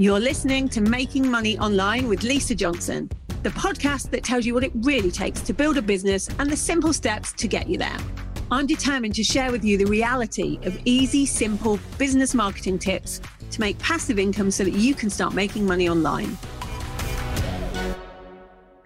You're listening to Making Money Online with Lisa Johnson, the podcast that tells you what it really takes to build a business and the simple steps to get you there. I'm determined to share with you the reality of easy, simple business marketing tips to make passive income so that you can start making money online.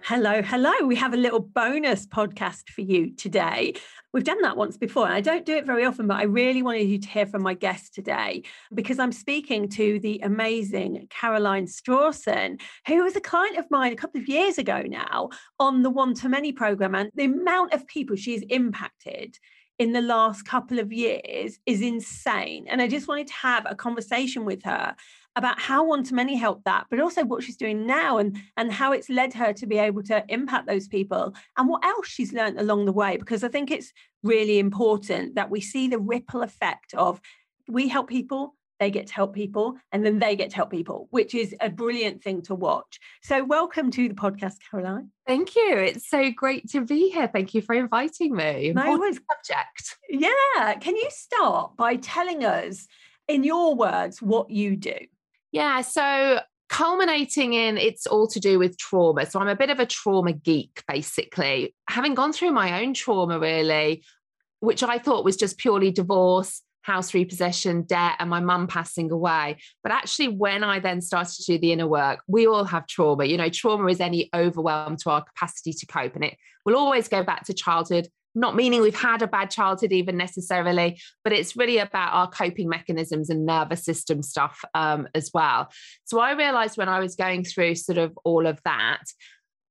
Hello, hello. We have a little bonus podcast for you today. We've done that once before, and I don't do it very often, but I really wanted you to hear from my guest today because I'm speaking to the amazing Caroline Strawson, who was a client of mine a couple of years ago now on the One to Many program. And the amount of people she's impacted in the last couple of years is insane. And I just wanted to have a conversation with her about how one to many helped that but also what she's doing now and and how it's led her to be able to impact those people and what else she's learned along the way because i think it's really important that we see the ripple effect of we help people they get to help people and then they get to help people which is a brilliant thing to watch. So welcome to the podcast caroline. Thank you. It's so great to be here. Thank you for inviting me. No, subject. Yeah. Can you start by telling us in your words what you do yeah. So culminating in it's all to do with trauma. So I'm a bit of a trauma geek, basically. Having gone through my own trauma, really, which I thought was just purely divorce, house repossession, debt, and my mum passing away. But actually, when I then started to do the inner work, we all have trauma. You know, trauma is any overwhelm to our capacity to cope, and it will always go back to childhood not meaning we've had a bad childhood even necessarily, but it's really about our coping mechanisms and nervous system stuff um, as well. So I realized when I was going through sort of all of that,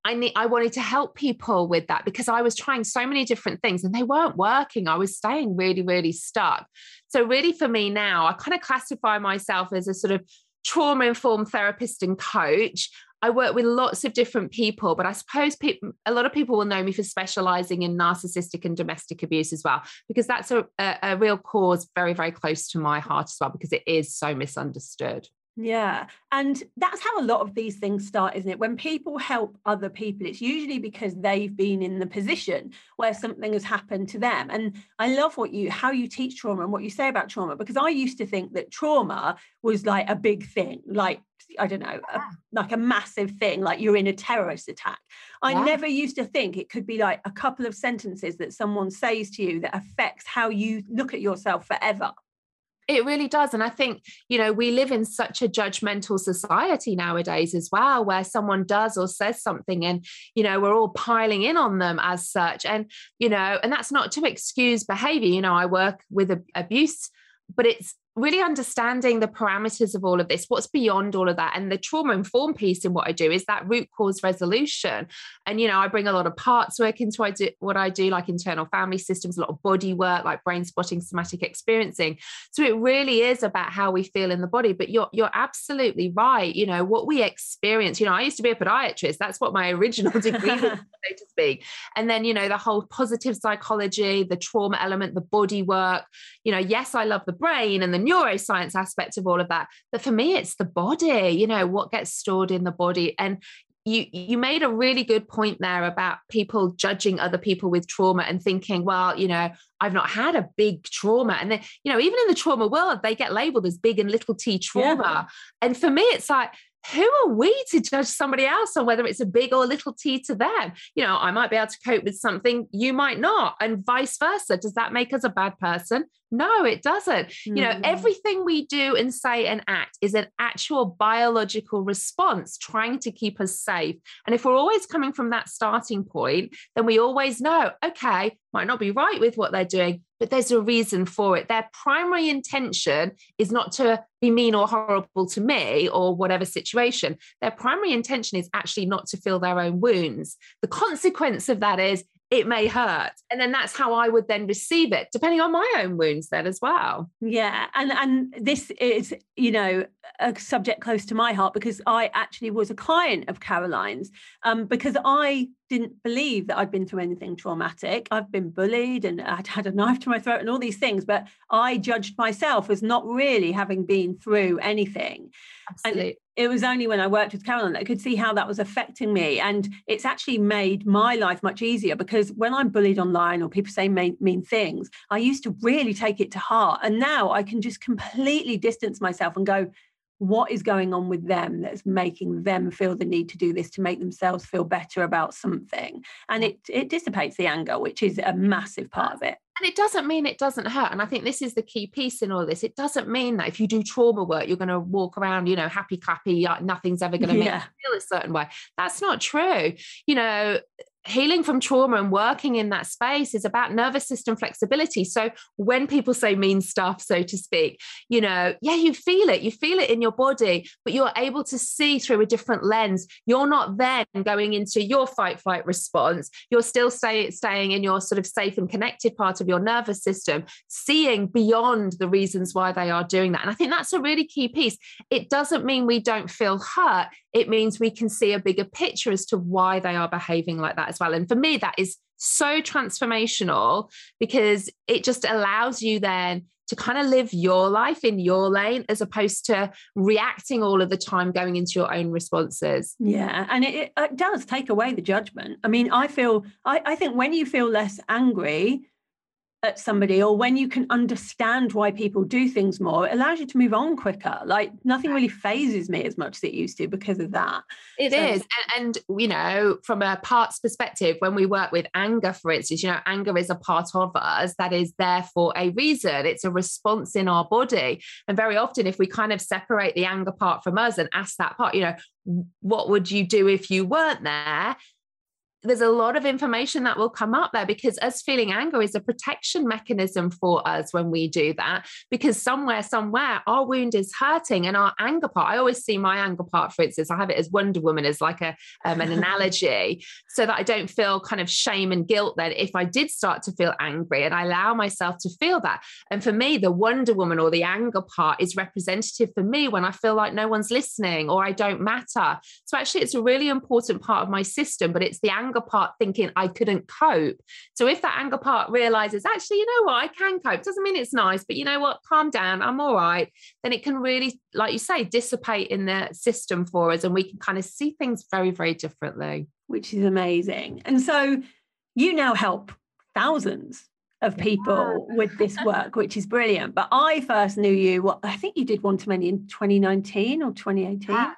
I need I wanted to help people with that because I was trying so many different things and they weren't working. I was staying really, really stuck. So really for me now, I kind of classify myself as a sort of trauma informed therapist and coach. I work with lots of different people, but I suppose a lot of people will know me for specializing in narcissistic and domestic abuse as well, because that's a, a, a real cause very, very close to my heart as well, because it is so misunderstood. Yeah. And that's how a lot of these things start, isn't it? When people help other people, it's usually because they've been in the position where something has happened to them. And I love what you, how you teach trauma and what you say about trauma, because I used to think that trauma was like a big thing, like, I don't know, a, like a massive thing, like you're in a terrorist attack. I yeah. never used to think it could be like a couple of sentences that someone says to you that affects how you look at yourself forever. It really does. And I think, you know, we live in such a judgmental society nowadays as well, where someone does or says something and, you know, we're all piling in on them as such. And, you know, and that's not to excuse behavior. You know, I work with abuse, but it's really understanding the parameters of all of this, what's beyond all of that. And the trauma informed piece in what I do is that root cause resolution. And, you know, I bring a lot of parts work into what I do, what I do like internal family systems, a lot of body work, like brain spotting, somatic experiencing. So it really is about how we feel in the body. But you're, you're absolutely right. You know, what we experience, you know, I used to be a podiatrist. That's what my original degree was, so to speak. And then, you know, the whole positive psychology, the trauma element, the body work, you know, yes, I love the brain and the neuroscience aspect of all of that. But for me, it's the body, you know, what gets stored in the body. And you you made a really good point there about people judging other people with trauma and thinking well you know i've not had a big trauma and then you know even in the trauma world they get labeled as big and little t trauma yeah. and for me it's like who are we to judge somebody else on whether it's a big or a little t to them? You know, I might be able to cope with something, you might not, and vice versa. Does that make us a bad person? No, it doesn't. Mm. You know, mm. everything we do and say and act is an actual biological response trying to keep us safe. And if we're always coming from that starting point, then we always know, okay, might not be right with what they're doing, but there's a reason for it. Their primary intention is not to be mean or horrible to me or whatever situation. Their primary intention is actually not to feel their own wounds. The consequence of that is it may hurt. And then that's how i would then receive it depending on my own wounds then as well. Yeah and and this is you know a subject close to my heart because i actually was a client of caroline's um, because i didn't believe that i'd been through anything traumatic. I've been bullied and i'd had a knife to my throat and all these things but i judged myself as not really having been through anything. Absolutely. And it was only when I worked with Caroline that I could see how that was affecting me. And it's actually made my life much easier because when I'm bullied online or people say mean, mean things, I used to really take it to heart. And now I can just completely distance myself and go, what is going on with them that's making them feel the need to do this to make themselves feel better about something and it it dissipates the anger which is a massive part of it and it doesn't mean it doesn't hurt and i think this is the key piece in all this it doesn't mean that if you do trauma work you're going to walk around you know happy clappy uh, nothing's ever going to make yeah. you feel a certain way that's not true you know healing from trauma and working in that space is about nervous system flexibility. So when people say mean stuff, so to speak, you know, yeah, you feel it, you feel it in your body, but you're able to see through a different lens. You're not then going into your fight flight response. You're still stay, staying in your sort of safe and connected part of your nervous system, seeing beyond the reasons why they are doing that. And I think that's a really key piece. It doesn't mean we don't feel hurt. It means we can see a bigger picture as to why they are behaving like that as well. And for me, that is so transformational because it just allows you then to kind of live your life in your lane as opposed to reacting all of the time going into your own responses yeah and it, it uh, does take away the judgment i mean i feel I, I think when you feel less angry at somebody or when you can understand why people do things more, it allows you to move on quicker. Like nothing really phases me as much as it used to because of that. It so, is, and, and, you know, from a parts perspective, when we work with anger, for instance, you know, anger is a part of us that is there for a reason. It's a response in our body. And very often, if we kind of separate the anger part from us and ask that part, you know, what would you do if you weren't there? There's a lot of information that will come up there because us feeling anger is a protection mechanism for us when we do that because somewhere somewhere our wound is hurting and our anger part i always see my anger part for instance i have it as wonder woman as like a um, an analogy so that i don't feel kind of shame and guilt then if i did start to feel angry and i allow myself to feel that. And for me the wonder woman or the anger part is representative for me when i feel like no one's listening or i don't matter. So actually it's a really important part of my system but it's the anger anger part thinking I couldn't cope. So if that anger part realizes, actually, you know what, I can cope, doesn't mean it's nice, but you know what, calm down, I'm all right, then it can really, like you say, dissipate in the system for us and we can kind of see things very, very differently. Which is amazing. And so you now help thousands of people yeah. with this work, which is brilliant. But I first knew you, what I think you did one to many in 2019 or 2018. Yeah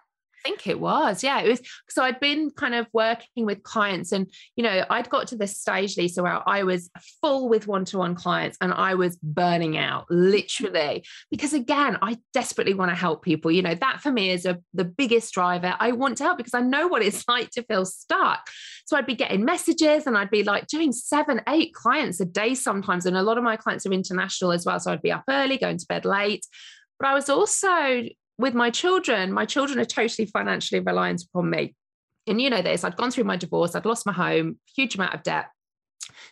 think it was. Yeah, it was. So I'd been kind of working with clients, and you know, I'd got to this stage, Lisa, where I was full with one-to-one clients, and I was burning out, literally, because again, I desperately want to help people. You know, that for me is a, the biggest driver. I want to help because I know what it's like to feel stuck. So I'd be getting messages, and I'd be like doing seven, eight clients a day sometimes, and a lot of my clients are international as well. So I'd be up early, going to bed late. But I was also with my children, my children are totally financially reliant upon me. And you know this, I'd gone through my divorce, I'd lost my home, huge amount of debt.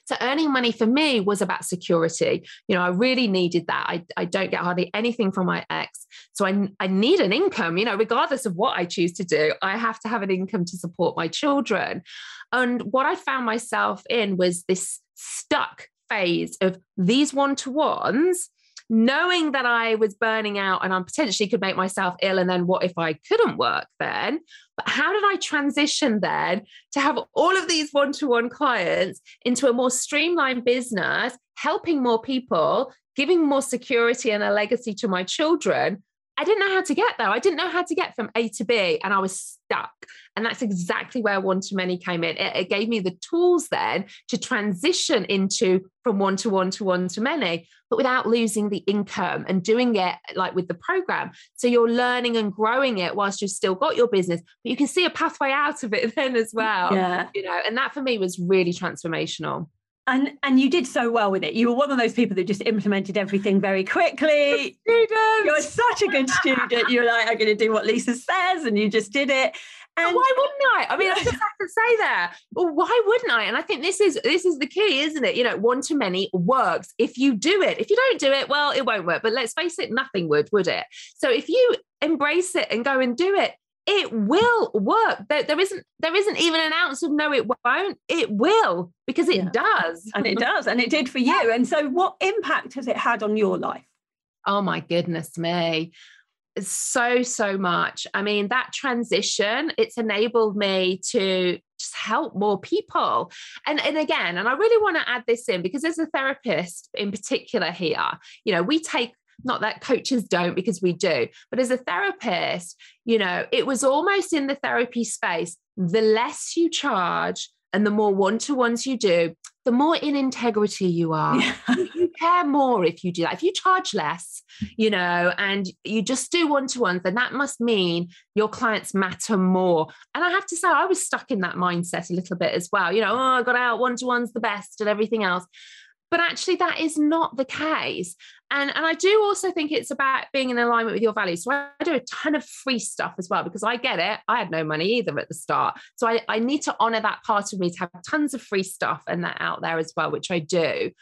So earning money for me was about security. You know, I really needed that. I, I don't get hardly anything from my ex. So I, I need an income, you know, regardless of what I choose to do, I have to have an income to support my children. And what I found myself in was this stuck phase of these one to ones knowing that I was burning out and I potentially could make myself ill. And then what if I couldn't work then? But how did I transition then to have all of these one to one clients into a more streamlined business, helping more people, giving more security and a legacy to my children? I didn't know how to get there. I didn't know how to get from A to B, and I was stuck. And that's exactly where one to many came in. It, it, gave me the tools then to transition into from one to one to one to many, but without losing the income and doing it like with the program. So you're learning and growing it whilst you've still got your business, but you can see a pathway out of it then as well. Yeah. You know, and that for me was really transformational and and you did so well with it. You were one of those people that just implemented everything very quickly. You're such a good student. You're like, I'm going to do what Lisa says, and you just did it. And why wouldn't I? I mean, I just have to say that. Well, why wouldn't I? And I think this is this is the key, isn't it? You know, one to many works if you do it. If you don't do it, well, it won't work. But let's face it, nothing would, would it? So if you embrace it and go and do it, it will work. There, there isn't there isn't even an ounce of no, it won't. It will because it yeah. does, and it does, and it did for you. And so, what impact has it had on your life? Oh my goodness me! So so much. I mean, that transition it's enabled me to just help more people. And and again, and I really want to add this in because as a therapist in particular here, you know, we take Not that coaches don't, because we do. But as a therapist, you know, it was almost in the therapy space, the less you charge, and the more one to ones you do, the more in integrity you are. Yeah. you care more if you do that. If you charge less, you know, and you just do one to ones, then that must mean your clients matter more. And I have to say, I was stuck in that mindset a little bit as well. You know, oh, I got out one to ones the best and everything else. But actually, that is not the case. And, and I do also think it's about being in alignment with your values. So I do a ton of free stuff as well because I get it. I had no money either at the start. So I, I need to honor that part of me to have tons of free stuff and that out there as well, which I do.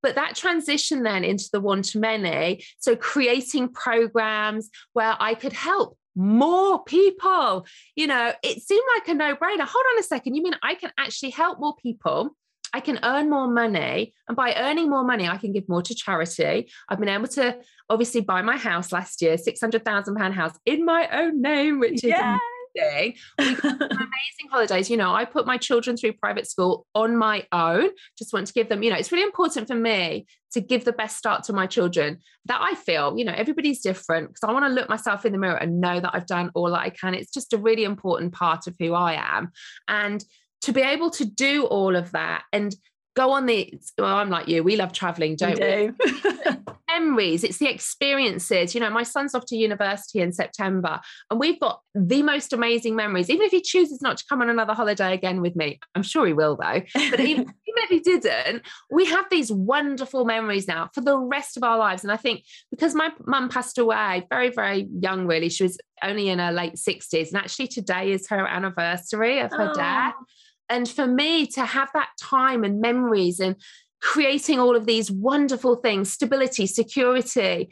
But that transition then into the one to many, so creating programs where I could help more people, you know, it seemed like a no brainer. Hold on a second. You mean I can actually help more people? I can earn more money. And by earning more money, I can give more to charity. I've been able to obviously buy my house last year, £600,000 house in my own name, which is amazing. We amazing holidays. You know, I put my children through private school on my own. Just want to give them, you know, it's really important for me to give the best start to my children that I feel, you know, everybody's different because I want to look myself in the mirror and know that I've done all that I can. It's just a really important part of who I am. And to be able to do all of that and go on the well i'm like you we love traveling don't we, do. we? memories it's the experiences you know my son's off to university in september and we've got the most amazing memories even if he chooses not to come on another holiday again with me i'm sure he will though but even, even if he didn't we have these wonderful memories now for the rest of our lives and i think because my mum passed away very very young really she was only in her late 60s and actually today is her anniversary of her oh. death and for me to have that time and memories and creating all of these wonderful things, stability, security,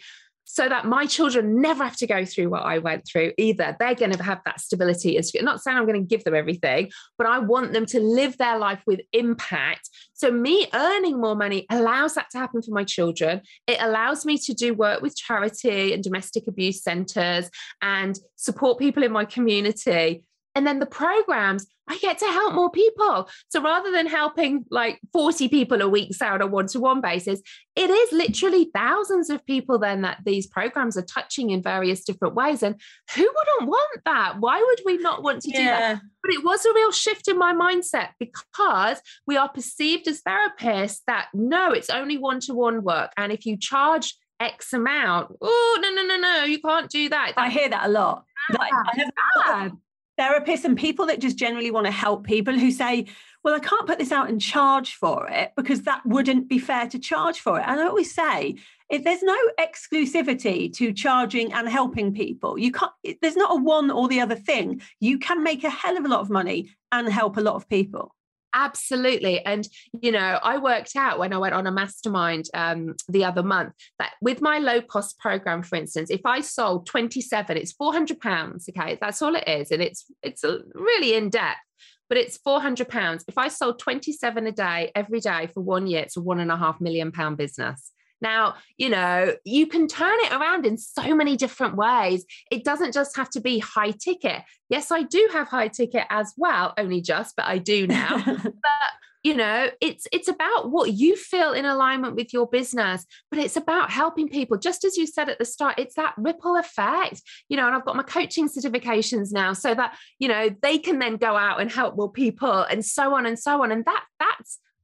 so that my children never have to go through what I went through either. They're going to have that stability. It's not saying I'm going to give them everything, but I want them to live their life with impact. So, me earning more money allows that to happen for my children. It allows me to do work with charity and domestic abuse centers and support people in my community and then the programs, I get to help mm. more people. So rather than helping like 40 people a week, say on a one to one basis, it is mm. literally thousands of people then that these programs are touching in various different ways. And who wouldn't want that? Why would we not want to yeah. do that? But it was a real shift in my mindset because we are perceived as therapists that no, it's only one to one work. And if you charge X amount, oh, no, no, no, no, you can't do that. I hear that a lot. Like, I have therapists and people that just generally want to help people who say, well, I can't put this out and charge for it because that wouldn't be fair to charge for it. And I always say, if there's no exclusivity to charging and helping people, you can't, there's not a one or the other thing. You can make a hell of a lot of money and help a lot of people. Absolutely. And, you know, I worked out when I went on a mastermind um, the other month that with my low cost program, for instance, if I sold 27, it's 400 pounds. Okay. That's all it is. And it's, it's really in depth, but it's 400 pounds. If I sold 27 a day every day for one year, it's a one and a half million pound business. Now, you know, you can turn it around in so many different ways. It doesn't just have to be high ticket. Yes, I do have high ticket as well, only just, but I do now. but you know it's it's about what you feel in alignment with your business but it's about helping people just as you said at the start it's that ripple effect you know and i've got my coaching certifications now so that you know they can then go out and help more people and so on and so on and that that's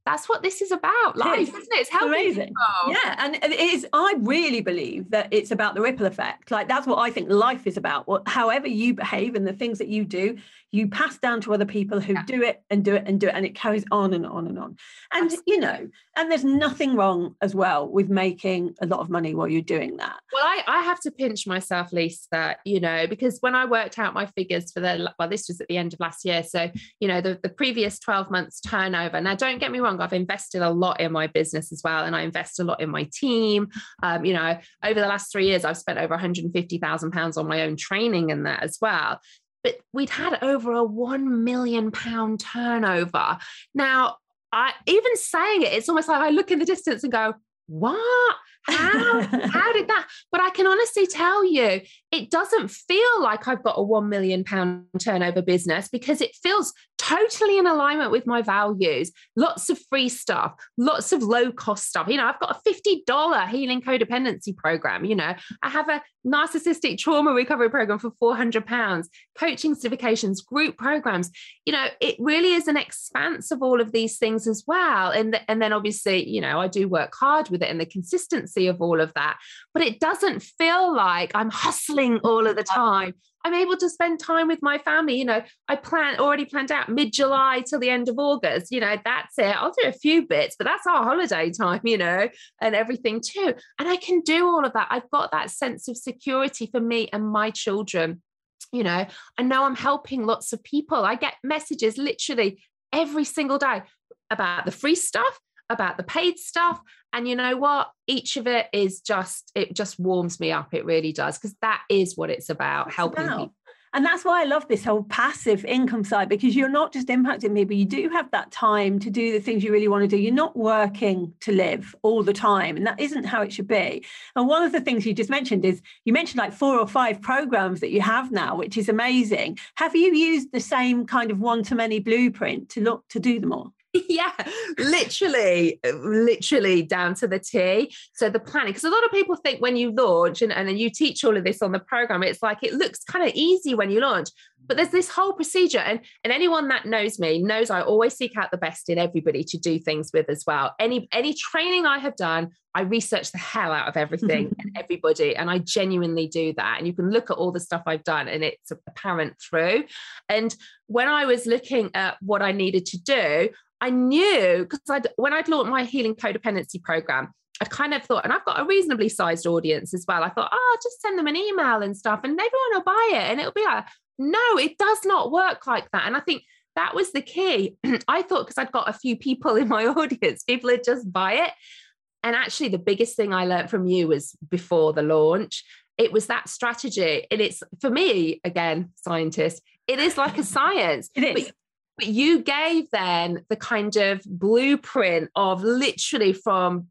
that's what this is about life isn't it? It's helping amazing. people. yeah and it is i really believe that it's about the ripple effect. Like that's what i think life is about what however you behave and the things that you do you pass down to other people who yeah. do it and do it and do it and it carries on and on and on. And Absolutely. you know and there's nothing wrong as well with making a lot of money while you're doing that. Well i i have to pinch myself lisa you know because when i worked out my figures for the well this was at the end of last year so you know the, the previous 12 months turnover. Now don't get me wrong i've invested a lot in my business as well and i invest a lot in my team. Um, you know over the last three years i've spent over 150000 pounds on my own training and that as well but we'd had over a 1 million pound turnover. Now, I even saying it, it's almost like I look in the distance and go, what? How? How did that? But I can honestly tell you, it doesn't feel like I've got a one million pound turnover business because it feels totally in alignment with my values. Lots of free stuff, lots of low cost stuff. You know, I've got a $50 healing codependency program. You know, I have a narcissistic trauma recovery program for 400 pounds, coaching certifications, group programs. You know, it really is an expanse of all of these things as well. And, the, and then obviously, you know, I do work hard with it and the consistency of all of that, but it doesn't feel like I'm hustling all of the time. I'm able to spend time with my family. You know, I plan already planned out mid July till the end of August. You know, that's it. I'll do a few bits, but that's our holiday time, you know, and everything too. And I can do all of that. I've got that sense of security for me and my children. You know, I know I'm helping lots of people. I get messages literally every single day about the free stuff about the paid stuff and you know what each of it is just it just warms me up it really does because that is what it's about helping about. people and that's why I love this whole passive income side because you're not just impacting me, but you do have that time to do the things you really want to do. You're not working to live all the time, and that isn't how it should be. And one of the things you just mentioned is you mentioned like four or five programs that you have now, which is amazing. Have you used the same kind of one to many blueprint to look to do them all? yeah, literally, uh, literally down to the T. So the planning, because a lot of people think when you launch and, and you teach all of this on the program, it's like it looks kind of easy when you launch, but there's this whole procedure. And, and anyone that knows me knows I always seek out the best in everybody to do things with as well. Any any training I have done, I research the hell out of everything and everybody. And I genuinely do that. And you can look at all the stuff I've done and it's apparent through. And when I was looking at what I needed to do, I knew because I'd when I'd launched my healing codependency program, I kind of thought, and I've got a reasonably sized audience as well. I thought, oh, I'll just send them an email and stuff, and everyone will buy it. And it'll be like, no, it does not work like that. And I think that was the key. I thought because I'd got a few people in my audience, people would just buy it. And actually, the biggest thing I learned from you was before the launch, it was that strategy. And it's for me, again, scientist, it is like a science. It is. But but you gave then the kind of blueprint of literally from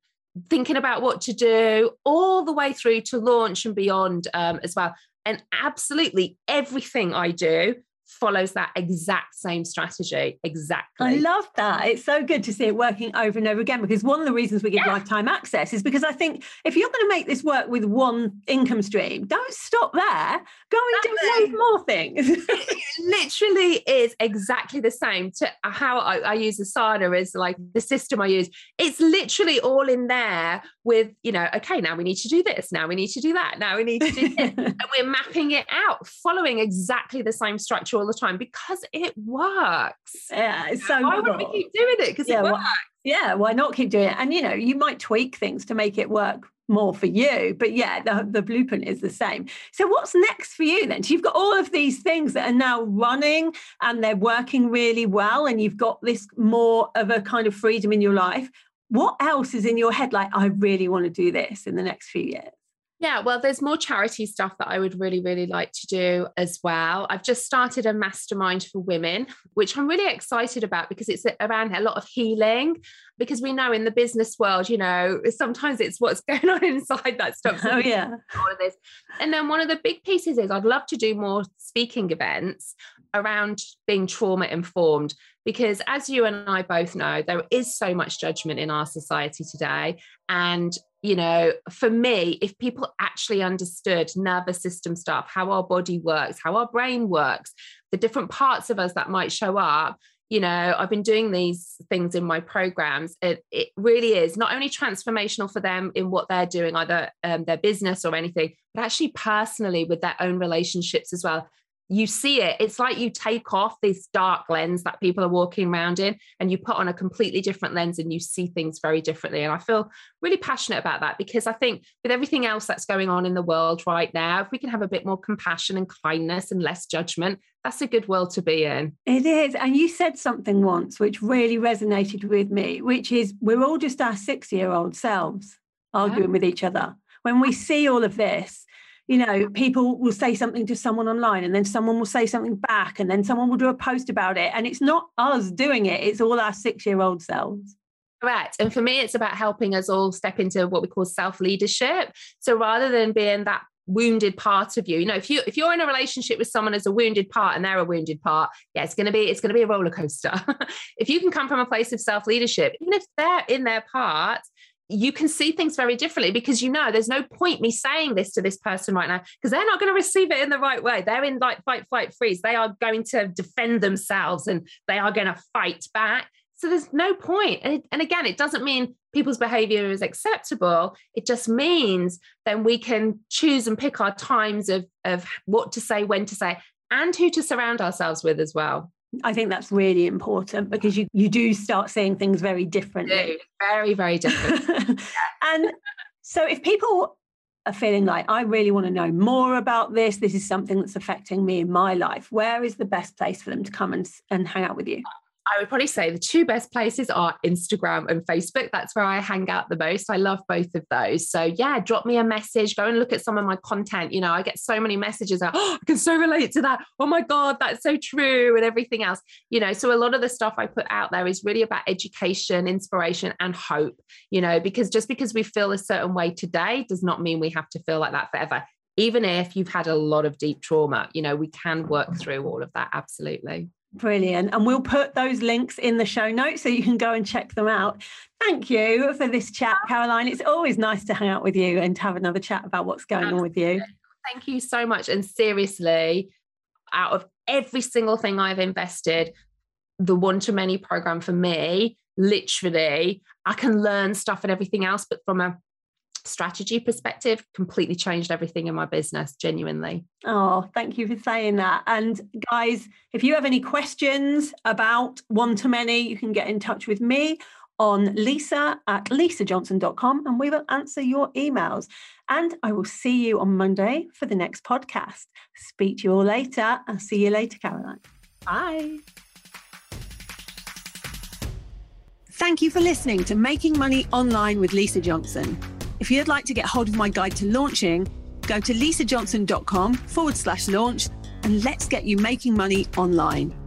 thinking about what to do all the way through to launch and beyond um, as well. And absolutely everything I do follows that exact same strategy. Exactly. I love that. It's so good to see it working over and over again because one of the reasons we give yeah. lifetime access is because I think if you're going to make this work with one income stream, don't stop there. Go and do loads more things. it literally is exactly the same to how I, I use Asana is like the system I use. It's literally all in there with, you know, okay, now we need to do this. Now we need to do that. Now we need to do this. and we're mapping it out, following exactly the same structure all the time because it works. Yeah, it's so why would we keep doing it? Because yeah, it works. Why, yeah, why not keep doing it? And you know, you might tweak things to make it work more for you but yeah the, the blueprint is the same so what's next for you then so you've got all of these things that are now running and they're working really well and you've got this more of a kind of freedom in your life what else is in your head like i really want to do this in the next few years yeah, well, there's more charity stuff that I would really, really like to do as well. I've just started a mastermind for women, which I'm really excited about because it's around a lot of healing. Because we know in the business world, you know, sometimes it's what's going on inside that stuff. Oh, yeah. All of this. And then one of the big pieces is I'd love to do more speaking events around being trauma informed because as you and I both know there is so much judgment in our society today and you know, for me, if people actually understood nervous system stuff, how our body works, how our brain works, the different parts of us that might show up, you know, I've been doing these things in my programs. It, it really is not only transformational for them in what they're doing, either um, their business or anything, but actually personally with their own relationships as well you see it. It's like you take off this dark lens that people are walking around in and you put on a completely different lens and you see things very differently. And I feel really passionate about that because I think with everything else that's going on in the world right now, if we can have a bit more compassion and kindness and less judgment, that's a good world to be in. It is. And you said something once which really resonated with me, which is we're all just our six year old selves arguing yeah. with each other. When we see all of this, you know, people will say something to someone online and then someone will say something back and then someone will do a post about it. And it's not us doing it, it's all our six year old selves. Correct. And for me, it's about helping us all step into what we call self leadership. So rather than being that wounded part of you. You know, if you if you're in a relationship with someone as a wounded part and they're a wounded part, yeah, it's gonna be it's gonna be a roller coaster. if you can come from a place of self-leadership, even if they're in their part, you can see things very differently because you know there's no point me saying this to this person right now because they're not going to receive it in the right way. They're in like fight, flight, freeze. They are going to defend themselves and they are going to fight back. So there's no point. And, and again, it doesn't mean people's behavior is acceptable. It just means then we can choose and pick our times of, of what to say, when to say, and who to surround ourselves with as well. I think that's really important because you you do start seeing things very differently. Very, very different. and so if people are feeling like I really want to know more about this, this is something that's affecting me in my life, where is the best place for them to come and, and hang out with you? I would probably say the two best places are Instagram and Facebook. That's where I hang out the most. I love both of those. So yeah, drop me a message, go and look at some of my content. You know, I get so many messages oh, I can so relate to that. Oh my God, that's so true, and everything else. You know, so a lot of the stuff I put out there is really about education, inspiration, and hope, you know, because just because we feel a certain way today does not mean we have to feel like that forever. Even if you've had a lot of deep trauma, you know, we can work through all of that. Absolutely. Brilliant. And we'll put those links in the show notes so you can go and check them out. Thank you for this chat, Caroline. It's always nice to hang out with you and have another chat about what's going Absolutely. on with you. Thank you so much. And seriously, out of every single thing I've invested, the one to many program for me, literally, I can learn stuff and everything else, but from a strategy perspective completely changed everything in my business genuinely. Oh thank you for saying that. And guys if you have any questions about one to many you can get in touch with me on lisa at lisajohnson.com and we will answer your emails. And i will see you on monday for the next podcast. Speak to you all later i'll see you later caroline. Bye. Thank you for listening to Making Money Online with Lisa Johnson. If you'd like to get hold of my guide to launching, go to lisajohnson.com forward slash launch and let's get you making money online.